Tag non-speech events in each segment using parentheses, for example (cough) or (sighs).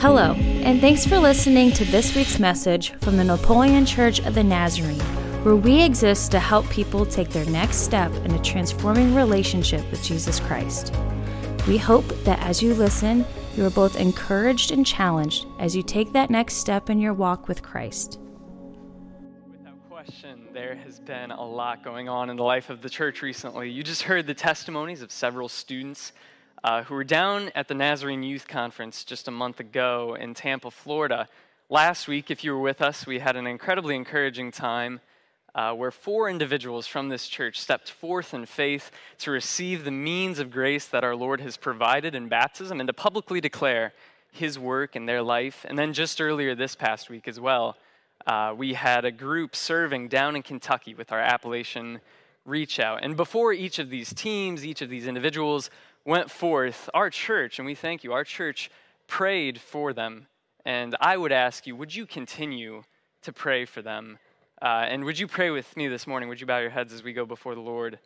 Hello, and thanks for listening to this week's message from the Napoleon Church of the Nazarene, where we exist to help people take their next step in a transforming relationship with Jesus Christ. We hope that as you listen, you are both encouraged and challenged as you take that next step in your walk with Christ. Without question, there has been a lot going on in the life of the church recently. You just heard the testimonies of several students uh, who were down at the Nazarene Youth Conference just a month ago in Tampa, Florida. Last week, if you were with us, we had an incredibly encouraging time uh, where four individuals from this church stepped forth in faith to receive the means of grace that our Lord has provided in baptism and to publicly declare his work in their life. And then just earlier this past week as well, uh, we had a group serving down in Kentucky with our Appalachian Reach Out. And before each of these teams, each of these individuals went forth, our church, and we thank you, our church prayed for them. And I would ask you, would you continue to pray for them? Uh, and would you pray with me this morning? Would you bow your heads as we go before the Lord?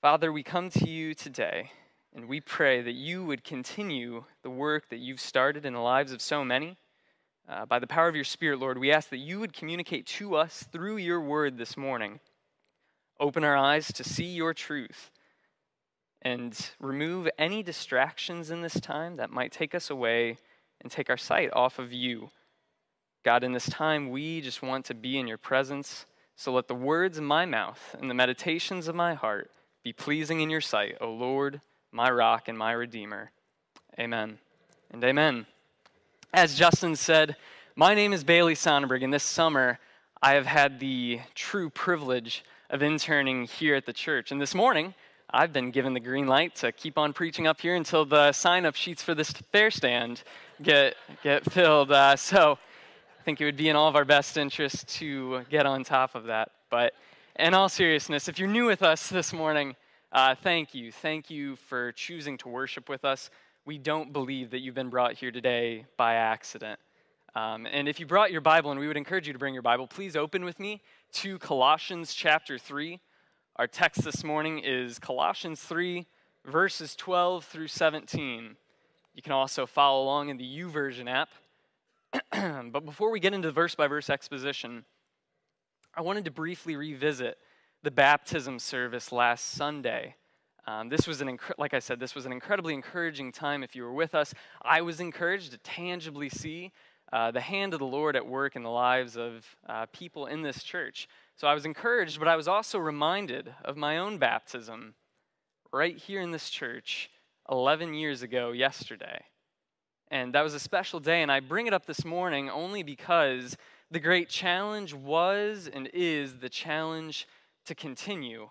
Father, we come to you today, and we pray that you would continue the work that you've started in the lives of so many. Uh, by the power of your Spirit, Lord, we ask that you would communicate to us through your word this morning. Open our eyes to see your truth and remove any distractions in this time that might take us away and take our sight off of you. God, in this time, we just want to be in your presence. So let the words of my mouth and the meditations of my heart be pleasing in your sight, O Lord, my rock and my redeemer. Amen and amen. As Justin said, my name is Bailey Sonnenberg, and this summer I have had the true privilege of interning here at the church. And this morning, I've been given the green light to keep on preaching up here until the sign up sheets for this fair stand get, get filled. Uh, so I think it would be in all of our best interest to get on top of that. But in all seriousness, if you're new with us this morning, uh, thank you. Thank you for choosing to worship with us. We don't believe that you've been brought here today by accident. Um, and if you brought your Bible, and we would encourage you to bring your Bible, please open with me to Colossians chapter 3. Our text this morning is Colossians 3, verses 12 through 17. You can also follow along in the YouVersion app. (clears throat) but before we get into verse by verse exposition, I wanted to briefly revisit the baptism service last Sunday. Um, this was an, like I said, this was an incredibly encouraging time. If you were with us, I was encouraged to tangibly see uh, the hand of the Lord at work in the lives of uh, people in this church. So I was encouraged, but I was also reminded of my own baptism right here in this church 11 years ago yesterday. And that was a special day, and I bring it up this morning only because the great challenge was and is the challenge to continue.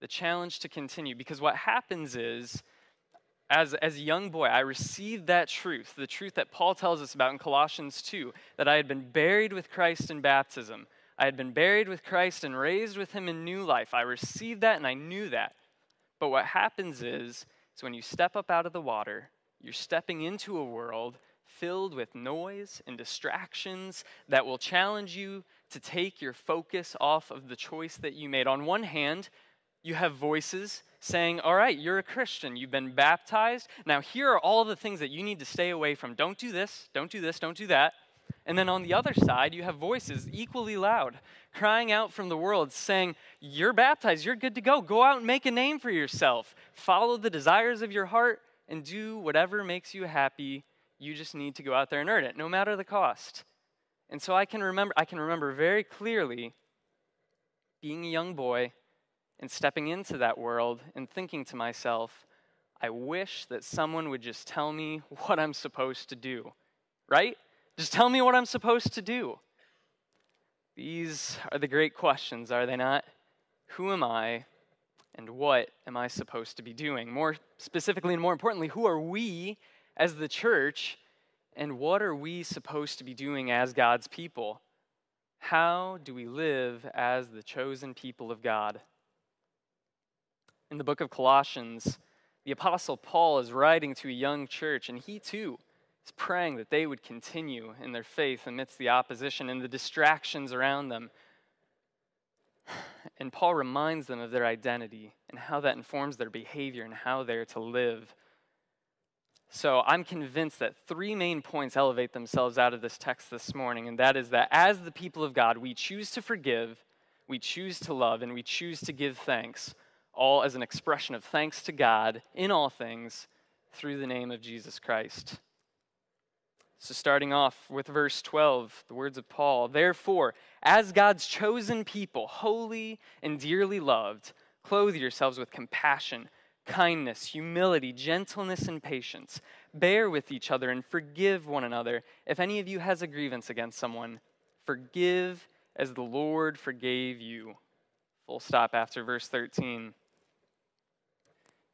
The challenge to continue. Because what happens is, as, as a young boy, I received that truth, the truth that Paul tells us about in Colossians 2, that I had been buried with Christ in baptism. I had been buried with Christ and raised with him in new life. I received that and I knew that. But what happens is, is when you step up out of the water, you're stepping into a world filled with noise and distractions that will challenge you to take your focus off of the choice that you made. On one hand, you have voices saying, All right, you're a Christian. You've been baptized. Now, here are all the things that you need to stay away from. Don't do this, don't do this, don't do that. And then on the other side, you have voices equally loud crying out from the world saying, You're baptized, you're good to go. Go out and make a name for yourself. Follow the desires of your heart and do whatever makes you happy. You just need to go out there and earn it, no matter the cost. And so I can remember, I can remember very clearly being a young boy and stepping into that world and thinking to myself, I wish that someone would just tell me (laughs) what I'm supposed to do. Right? Just tell me what I'm supposed to do. These are the great questions, are they not? Who am I? and what am I supposed to be doing? More specifically, and more importantly, who are we as the church, and what are we supposed to be doing as God's people? How do we live as the chosen people of God? In the book of Colossians, the Apostle Paul is writing to a young church, and he too is praying that they would continue in their faith amidst the opposition and the distractions around them and Paul reminds them of their identity and how that informs their behavior and how they're to live. So I'm convinced that three main points elevate themselves out of this text this morning, and that is that as the people of God, we choose to forgive, we choose to love, and we choose to give thanks, all as an expression of thanks to God in all things through the name of Jesus Christ. So, starting off with verse 12, the words of Paul Therefore, as God's chosen people, holy and dearly loved, clothe yourselves with compassion kindness, humility, gentleness, and patience. Bear with each other and forgive one another. If any of you has a grievance against someone, forgive as the Lord forgave you. Full stop after verse 13.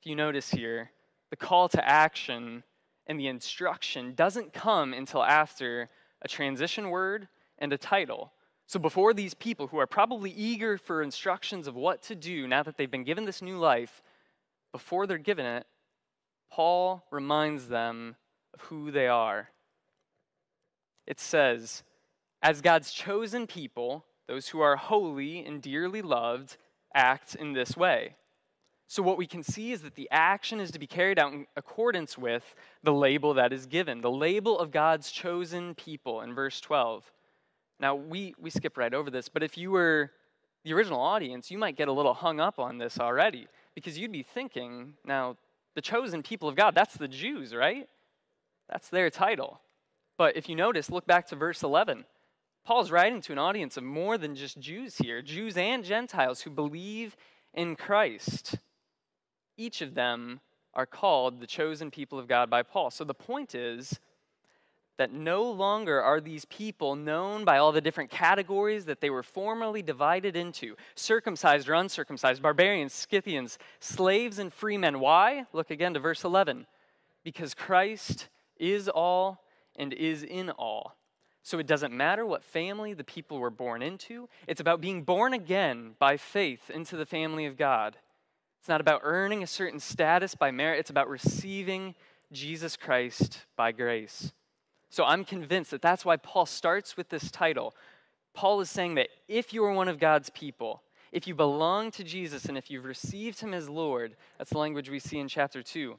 If you notice here, the call to action and the instruction doesn't come until after a transition word and a title. So, before these people who are probably eager for instructions of what to do now that they've been given this new life, before they're given it, Paul reminds them of who they are. It says, As God's chosen people, those who are holy and dearly loved act in this way. So, what we can see is that the action is to be carried out in accordance with the label that is given, the label of God's chosen people in verse 12. Now, we, we skip right over this, but if you were the original audience, you might get a little hung up on this already because you'd be thinking, now, the chosen people of God, that's the Jews, right? That's their title. But if you notice, look back to verse 11. Paul's writing to an audience of more than just Jews here, Jews and Gentiles who believe in Christ. Each of them are called the chosen people of God by Paul. So the point is, that no longer are these people known by all the different categories that they were formerly divided into circumcised or uncircumcised, barbarians, Scythians, slaves, and free men. Why? Look again to verse 11. Because Christ is all and is in all. So it doesn't matter what family the people were born into, it's about being born again by faith into the family of God. It's not about earning a certain status by merit, it's about receiving Jesus Christ by grace. So I'm convinced that that's why Paul starts with this title. Paul is saying that if you are one of God's people, if you belong to Jesus and if you've received him as Lord, that's the language we see in chapter 2,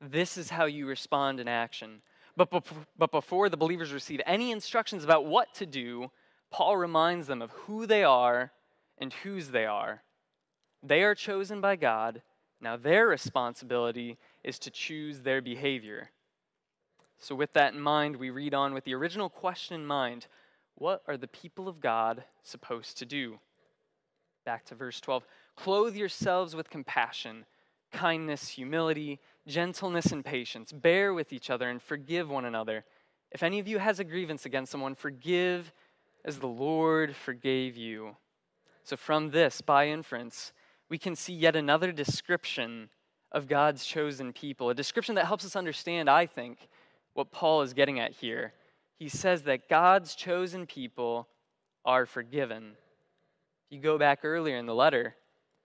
this is how you respond in action. But, but before the believers receive any instructions about what to do, Paul reminds them of who they are and whose they are. They are chosen by God. Now their responsibility is to choose their behavior. So, with that in mind, we read on with the original question in mind what are the people of God supposed to do? Back to verse 12 Clothe yourselves with compassion, kindness, humility, gentleness, and patience. Bear with each other and forgive one another. If any of you has a grievance against someone, forgive as the Lord forgave you. So, from this, by inference, we can see yet another description of God's chosen people, a description that helps us understand, I think, what Paul is getting at here. He says that God's chosen people are forgiven. If you go back earlier in the letter,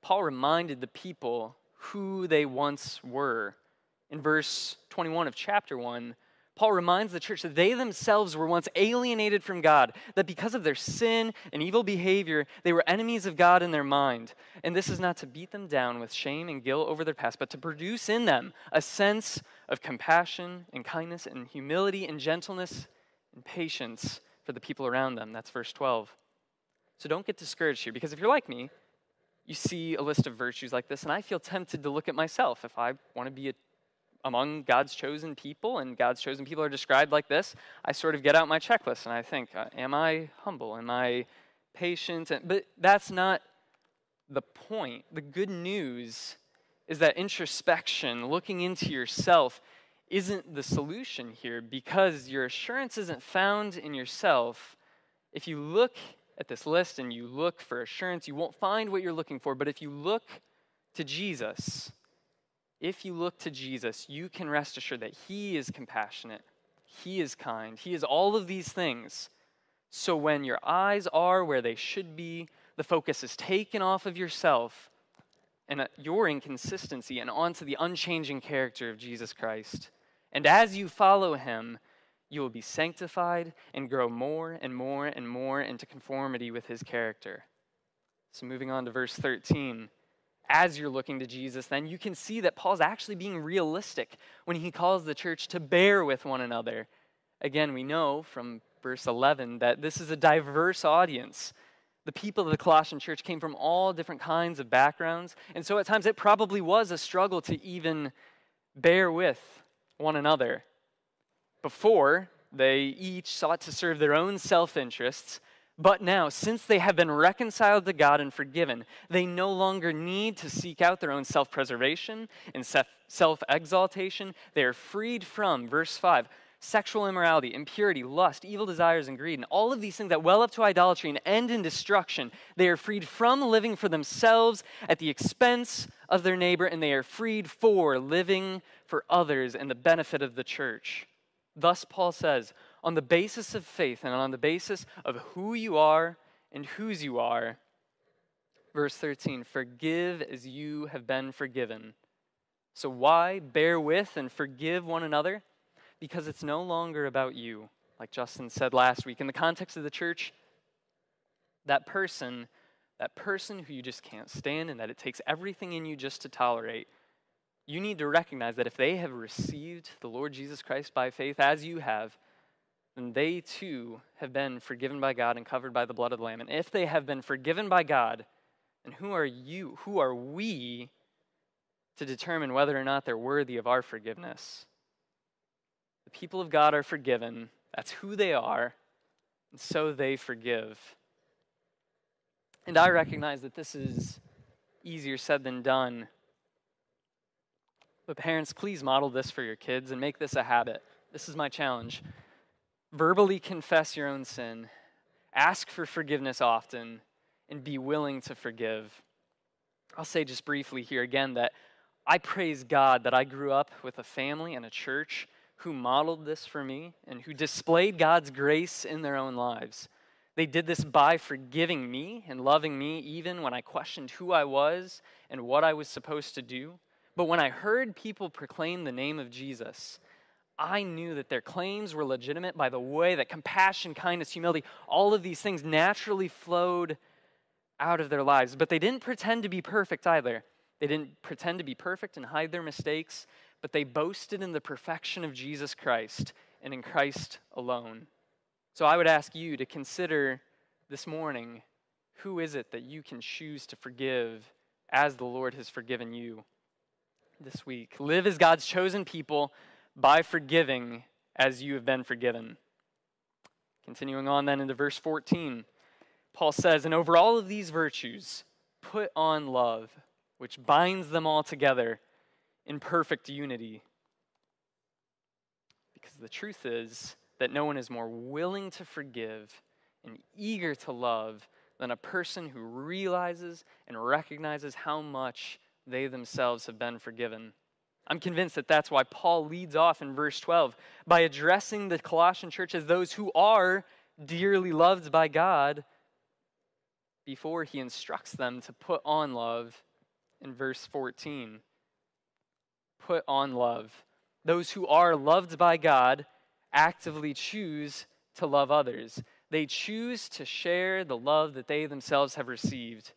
Paul reminded the people who they once were. In verse 21 of chapter 1, Paul reminds the church that they themselves were once alienated from God, that because of their sin and evil behavior, they were enemies of God in their mind. And this is not to beat them down with shame and guilt over their past, but to produce in them a sense of compassion and kindness and humility and gentleness and patience for the people around them. That's verse 12. So don't get discouraged here, because if you're like me, you see a list of virtues like this, and I feel tempted to look at myself if I want to be a among God's chosen people, and God's chosen people are described like this, I sort of get out my checklist and I think, uh, am I humble? Am I patient? But that's not the point. The good news is that introspection, looking into yourself, isn't the solution here because your assurance isn't found in yourself. If you look at this list and you look for assurance, you won't find what you're looking for. But if you look to Jesus, if you look to Jesus, you can rest assured that He is compassionate, He is kind, He is all of these things. So when your eyes are where they should be, the focus is taken off of yourself and uh, your inconsistency and onto the unchanging character of Jesus Christ. And as you follow Him, you will be sanctified and grow more and more and more into conformity with His character. So moving on to verse 13. As you're looking to Jesus, then you can see that Paul's actually being realistic when he calls the church to bear with one another. Again, we know from verse 11 that this is a diverse audience. The people of the Colossian church came from all different kinds of backgrounds, and so at times it probably was a struggle to even bear with one another. Before, they each sought to serve their own self interests but now, since they have been reconciled to God and forgiven, they no longer need to seek out their own self preservation and self exaltation. They are freed from, verse 5, sexual immorality, impurity, lust, evil desires, and greed, and all of these things that well up to idolatry and end in destruction. They are freed from living for themselves at the expense of their neighbor, and they are freed for living for others and the benefit of the church. Thus, Paul says, on the basis of faith and on the basis of who you are and whose you are. Verse 13 Forgive as you have been forgiven. So, why bear with and forgive one another? Because it's no longer about you. Like Justin said last week, in the context of the church, that person, that person who you just can't stand and that it takes everything in you just to tolerate, you need to recognize that if they have received the Lord Jesus Christ by faith, as you have, then they too have been forgiven by God and covered by the blood of the Lamb. And if they have been forgiven by God, then who are you, who are we to determine whether or not they're worthy of our forgiveness? The people of God are forgiven. That's who they are. And so they forgive. And I recognize that this is easier said than done. But parents, please model this for your kids and make this a habit. This is my challenge verbally confess your own sin, ask for forgiveness often, and be willing to forgive. I'll say just briefly here again that I praise God that I grew up with a family and a church who modeled this for me and who displayed God's grace in their own lives. They did this by forgiving me and loving me even when I questioned who I was and what I was supposed to do. But when I heard people proclaim the name of Jesus, I knew that their claims were legitimate by the way that compassion, kindness, humility, all of these things naturally flowed out of their lives. But they didn't pretend to be perfect either. They didn't pretend to be perfect and hide their mistakes, but they boasted in the perfection of Jesus Christ and in Christ alone. So I would ask you to consider this morning who is it that you can choose to forgive as the Lord has forgiven you this week? Live as God's chosen people by forgiving as you have been forgiven. Continuing on then into verse 14, Paul says, And over all of these virtues, put on love, which binds them all together in perfect unity. Because the truth is that no one is more willing to forgive and eager to love than a person who realizes and recognizes how much they themselves have been forgiven. I'm convinced that that's why Paul leads off in verse 12 by addressing the Colossian church as those who are dearly loved by God before he instructs them to put on love in verse 14. Put on love. Those who are loved by God actively choose to love others. They choose to share the love that they themselves have received.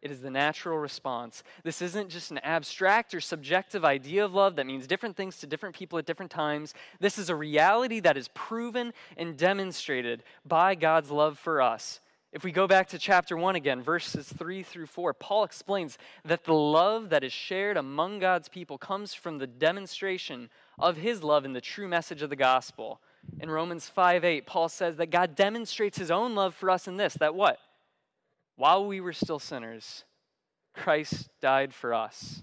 It is the natural response. This isn't just an abstract or subjective idea of love that means different things to different people at different times. This is a reality that is proven and demonstrated by God's love for us. If we go back to chapter 1 again, verses 3 through 4, Paul explains that the love that is shared among God's people comes from the demonstration of his love in the true message of the gospel. In Romans 5 8, Paul says that God demonstrates his own love for us in this that what? While we were still sinners, Christ died for us.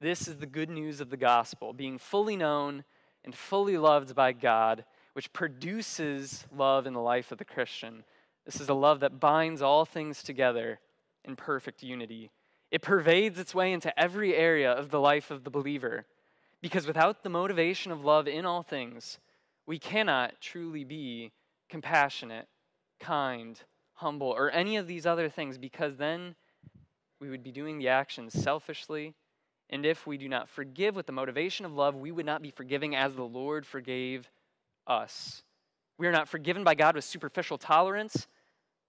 This is the good news of the gospel, being fully known and fully loved by God, which produces love in the life of the Christian. This is a love that binds all things together in perfect unity. It pervades its way into every area of the life of the believer. Because without the motivation of love in all things, we cannot truly be compassionate, kind, humble, or any of these other things, because then we would be doing the actions selfishly. And if we do not forgive with the motivation of love, we would not be forgiving as the Lord forgave us. We are not forgiven by God with superficial tolerance,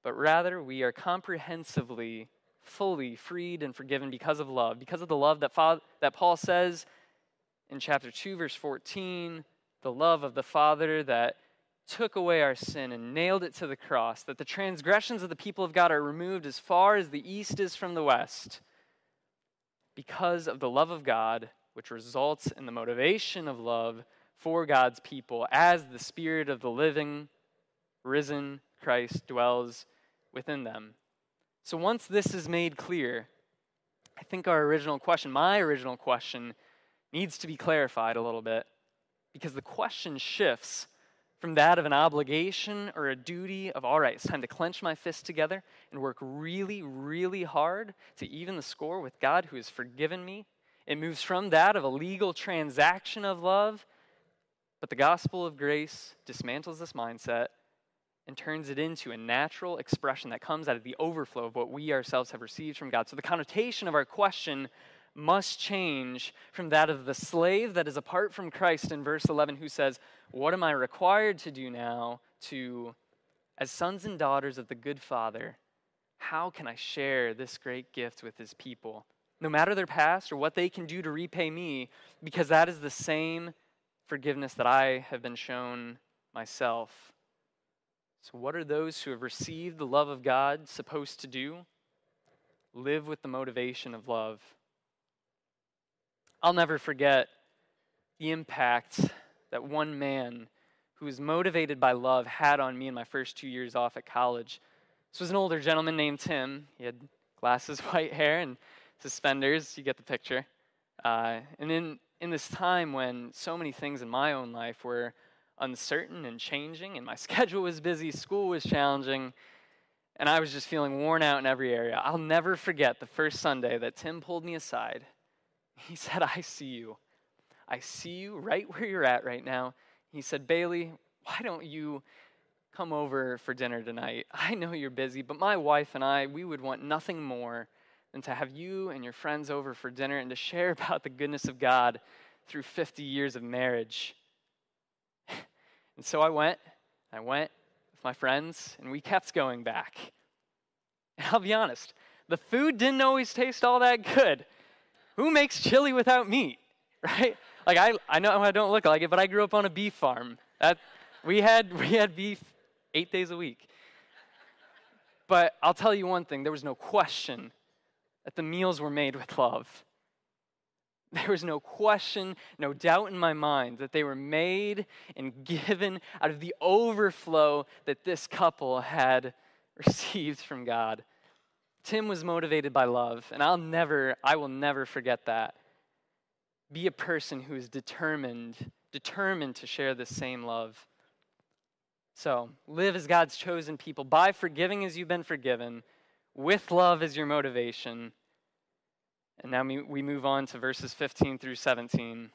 but rather we are comprehensively fully freed and forgiven because of love, because of the love that, Father, that Paul says in chapter 2, verse 14, the love of the Father that took away our sin and nailed it to the cross, that the transgressions of the people of God are removed as far as the east is from the west, because of the love of God, which results in the motivation of love for God's people as the Spirit of the living, risen Christ dwells within them. So once this is made clear, I think our original question, my original question, needs to be clarified a little bit because the question shifts from that of an obligation or a duty of, all right, it's time to clench my fists together and work really, really hard to even the score with God who has forgiven me. It moves from that of a legal transaction of love, but the gospel of grace dismantles this mindset and turns it into a natural expression that comes out of the overflow of what we ourselves have received from God. So the connotation of our question must change from that of the slave that is apart from Christ in verse 11, who says, What am I required to do now to, as sons and daughters of the good Father, how can I share this great gift with his people? No matter their past or what they can do to repay me, because that is the same forgiveness that I have been shown myself. So, what are those who have received the love of God supposed to do? Live with the motivation of love. I'll never forget the impact that one man who was motivated by love had on me in my first two years off at college. This was an older gentleman named Tim. He had glasses, (laughs) white hair, and suspenders. You get the picture. Uh, and in, in this time when so many things in my own life were uncertain and changing, and my (laughs) schedule was busy, school was challenging, and I was just feeling worn out in every area, I'll never forget the first Sunday that Tim pulled me aside he said, I see you. I see you right where you're at right now. He said, Bailey, why don't you come over for dinner tonight? I know you're busy, but my wife and I, we would want nothing more than to have you and your friends over for dinner and to share about the goodness of God through 50 years of marriage. (laughs) and so I went. I went with my friends, and we kept going back. And I'll be honest, the food didn't always taste all that good who makes chili without meat, (laughs) right? Like I, I know I don't look like it, but I grew up on a beef farm. That we had we had beef eight days a week. But I'll tell you one thing: there was no question that the meals were made with love. There was no question, no doubt in my mind that they were made and given out of the overflow that this couple had (laughs) received from God. Tim was motivated by love, and I'll never, I will never forget that. Be a person who is determined, determined to share the same love. So, live as God's chosen people by forgiving as you've been forgiven, with love as your motivation. And now we move on to verses 15 through 17.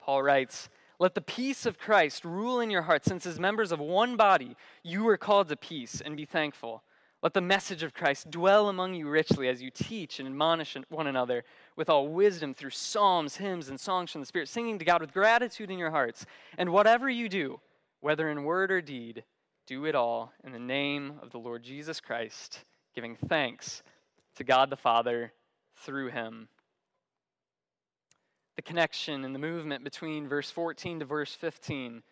Paul writes, Let the peace of Christ rule in your hearts, since as members of one body you were called to peace, and be thankful. Let the message of Christ dwell among you richly as you teach and admonish one another with all wisdom through psalms, hymns, and songs from the Spirit, singing to God with gratitude in your hearts. And whatever you do, whether in word or deed, do it all in the name of the Lord Jesus Christ, giving thanks to God the Father through him. The connection and the movement between verse 14 to verse 15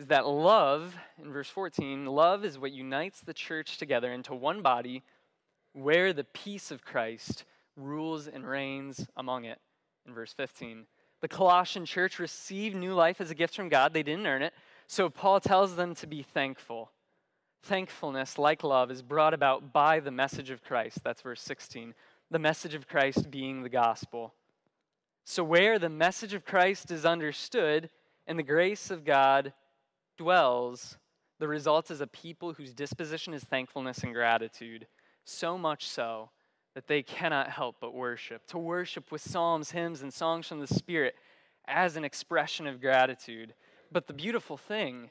is that love, in verse 14, love is what unites the church together into one body where the peace of Christ rules and reigns among it, in verse 15. The Colossian church received new life as a gift from God, they didn't earn it. So Paul tells them to be thankful. Thankfulness, like love, is brought about by the message of Christ. That's verse 16. The message of Christ being the gospel. So, where the message of Christ is understood and the grace of God dwells, the result is a people whose disposition is thankfulness and gratitude, so much so that they cannot help but worship. To worship with psalms, hymns, and songs from the Spirit as an expression of gratitude. But the beautiful thing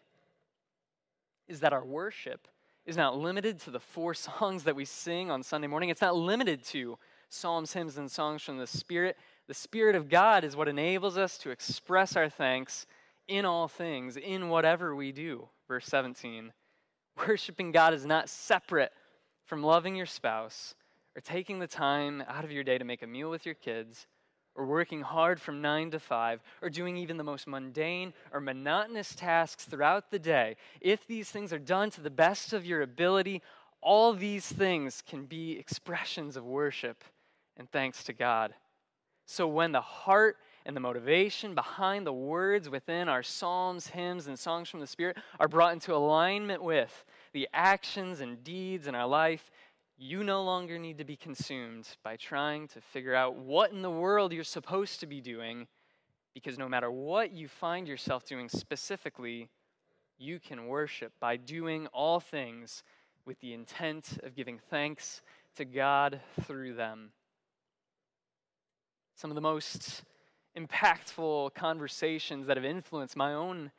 is that our worship is not limited to the four (laughs) songs that we sing on Sunday morning. It's not limited to psalms, hymns, and songs from the Spirit. The Spirit of God is what enables us to express our thanks in all things, in whatever we do. Verse 17. (laughs) Worshiping God is not separate from loving your spouse or taking the time out of your day to make a meal with your kids, or working hard from nine to five, or doing even the most mundane or monotonous tasks throughout the day, if these things are done to the best of your ability, all these things can be expressions of worship and thanks to God. So when the heart and the motivation behind the words within our psalms, hymns, and songs from the Spirit are brought into alignment with the actions and deeds in our life, you no longer need to be consumed by trying to figure out what in the world you're supposed to be doing, because no matter what you find yourself doing specifically, you can worship by doing all things with the intent of giving thanks to God through them. Some of the most impactful conversations that have influenced my own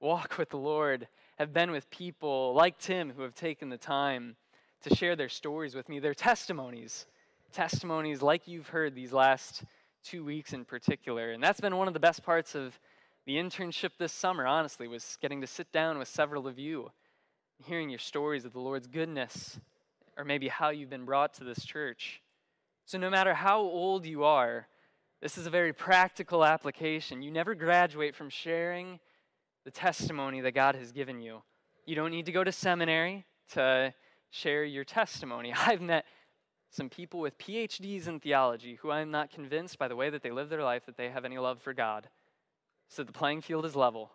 walk with the Lord have been with people like Tim who have taken the time to share their stories with me, their testimonies. Testimonies like you've heard these last two weeks in particular. And that's been one of the best parts of the internship this summer, honestly, was getting to sit down with several of you, hearing your stories of the Lord's goodness, or maybe how you've been brought to this church. So, no matter how old you are, this is a very practical application. You never graduate from sharing the testimony that God has given you. You don't need to go to seminary to share your testimony. (laughs) I've met some people with PhDs in theology who I'm not convinced by the way that they live their life that they have any love for God. So the playing field is level.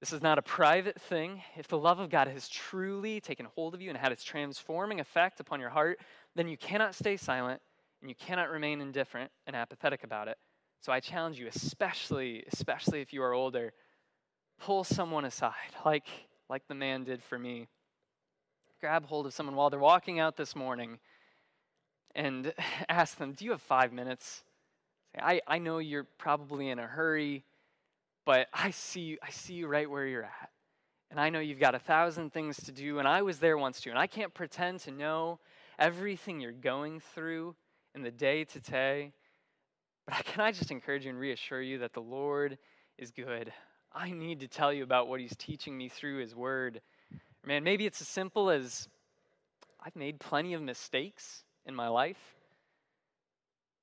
This is not a private thing. If the love of God has truly taken hold of you and had its transforming effect upon your heart, then you cannot stay silent and you cannot remain indifferent and apathetic about it. So I challenge you, especially, especially if you are older, pull someone aside, (laughs) like, like the man did for me grab hold of someone while they're walking out this morning and (laughs) ask them, Do you have five minutes? Say, I, I know you're probably in a hurry, but I see, you, I see you right where you're at. And I know you've got a thousand things to do, and I was there once too. And I can't pretend to know everything you're going through in the day to day. But can I just encourage you and reassure you that the Lord is good? I need to tell you about what He's teaching me through His Word. Man, maybe it's as simple as I've made plenty of mistakes in my life.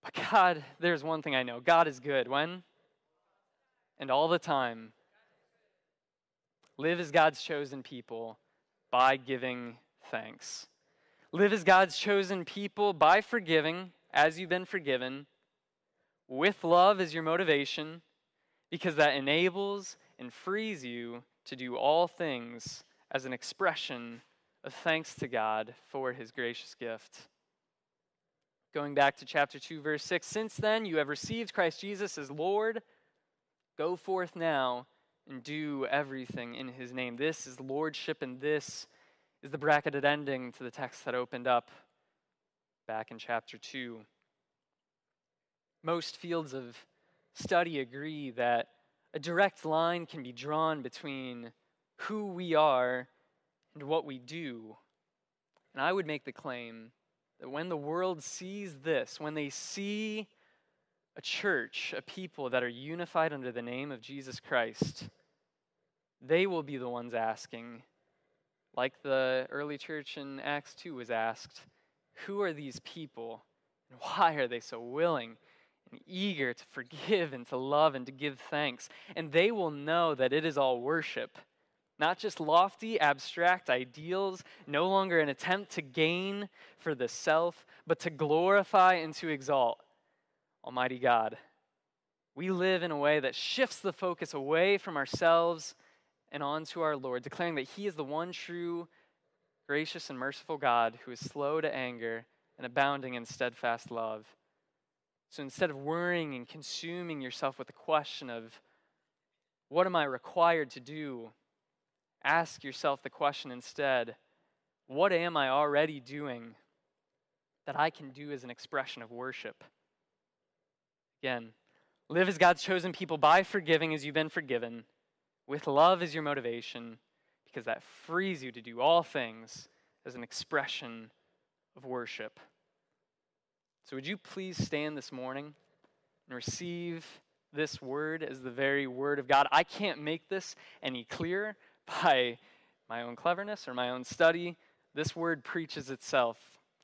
But God, there's one thing I know God is good. When? And all the time. Live as God's chosen people by giving thanks. Live as God's chosen people by forgiving as you've been forgiven, with love as your motivation, because that enables and frees you to do all things as an expression of thanks to God for his gracious gift. Going back to chapter 2, verse 6 Since then you have received Christ Jesus as Lord, go forth now and do everything in his name. This is lordship, and this is the bracketed ending to the text that opened up back in chapter 2. Most fields of study agree that a direct line can be drawn between who we are and what we do. And I would make the claim that when the world sees this, when they see a church, a people that are unified under the name of Jesus Christ, they will be the ones asking, like the early church in Acts 2 was asked, who are these people and why are they so willing and eager to forgive and to love and to give thanks? And they will know that it is all worship not just lofty, abstract ideals, no longer an attempt to gain for the self, but to glorify and to exalt Almighty God. We live in a way that shifts the focus away from ourselves and on to our Lord, declaring that He is the one true, gracious, and merciful God who is slow to anger and abounding in steadfast love. So instead of worrying and consuming yourself with the question of, what am I required to do ask yourself the question instead what am I already doing that I can do as an expression of worship? Again, live as God's chosen people by forgiving as you've been forgiven, with love as your motivation, because that frees you to do all things as an expression of worship. So, would you please stand this morning and receive this word as the very word of God? I can't make this any clearer (laughs) by my own cleverness or my own study. This word preaches itself.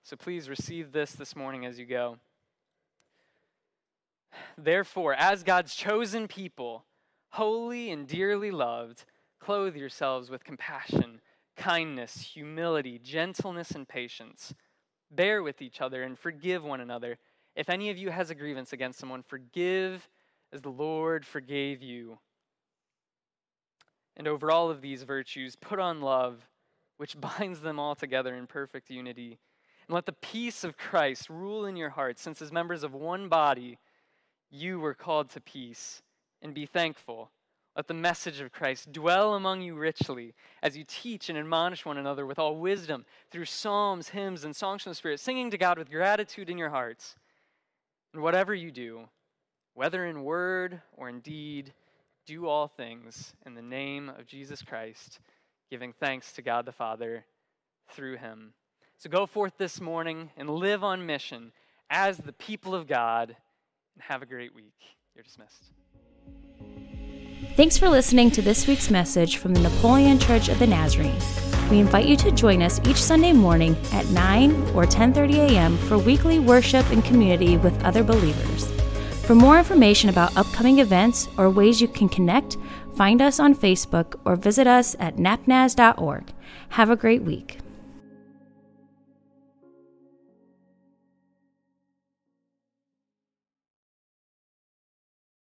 So please receive this this morning as you go. (sighs) Therefore, as God's chosen people, holy and dearly loved, clothe yourselves with compassion, kindness, humility, gentleness, and patience. Bear with each other and forgive one another. If any of you has a grievance against someone, forgive as the Lord forgave you. And over all of these virtues, put on love, which (laughs) binds them all together in perfect unity. And let the peace of Christ rule in your hearts, since as members of one body, you were called to peace, and be thankful. Let the message of Christ dwell among you richly as you teach and admonish one another with all wisdom through psalms, hymns, and songs from the Spirit, singing to God with gratitude in your hearts. And whatever you do, whether in word or in deed, do all things in the name of Jesus Christ, giving thanks to God the Father through him. So go forth this morning and live on mission as the people of God, and have a great week. You're dismissed. Thanks for listening to this week's message from the Napoleon Church of the Nazarene. We invite you to join us each Sunday morning at 9 or 10:30 a.m. for weekly worship and community with other believers. For more information about upcoming events or ways you can connect, find us on Facebook or visit us at napnaz.org. Have a great week.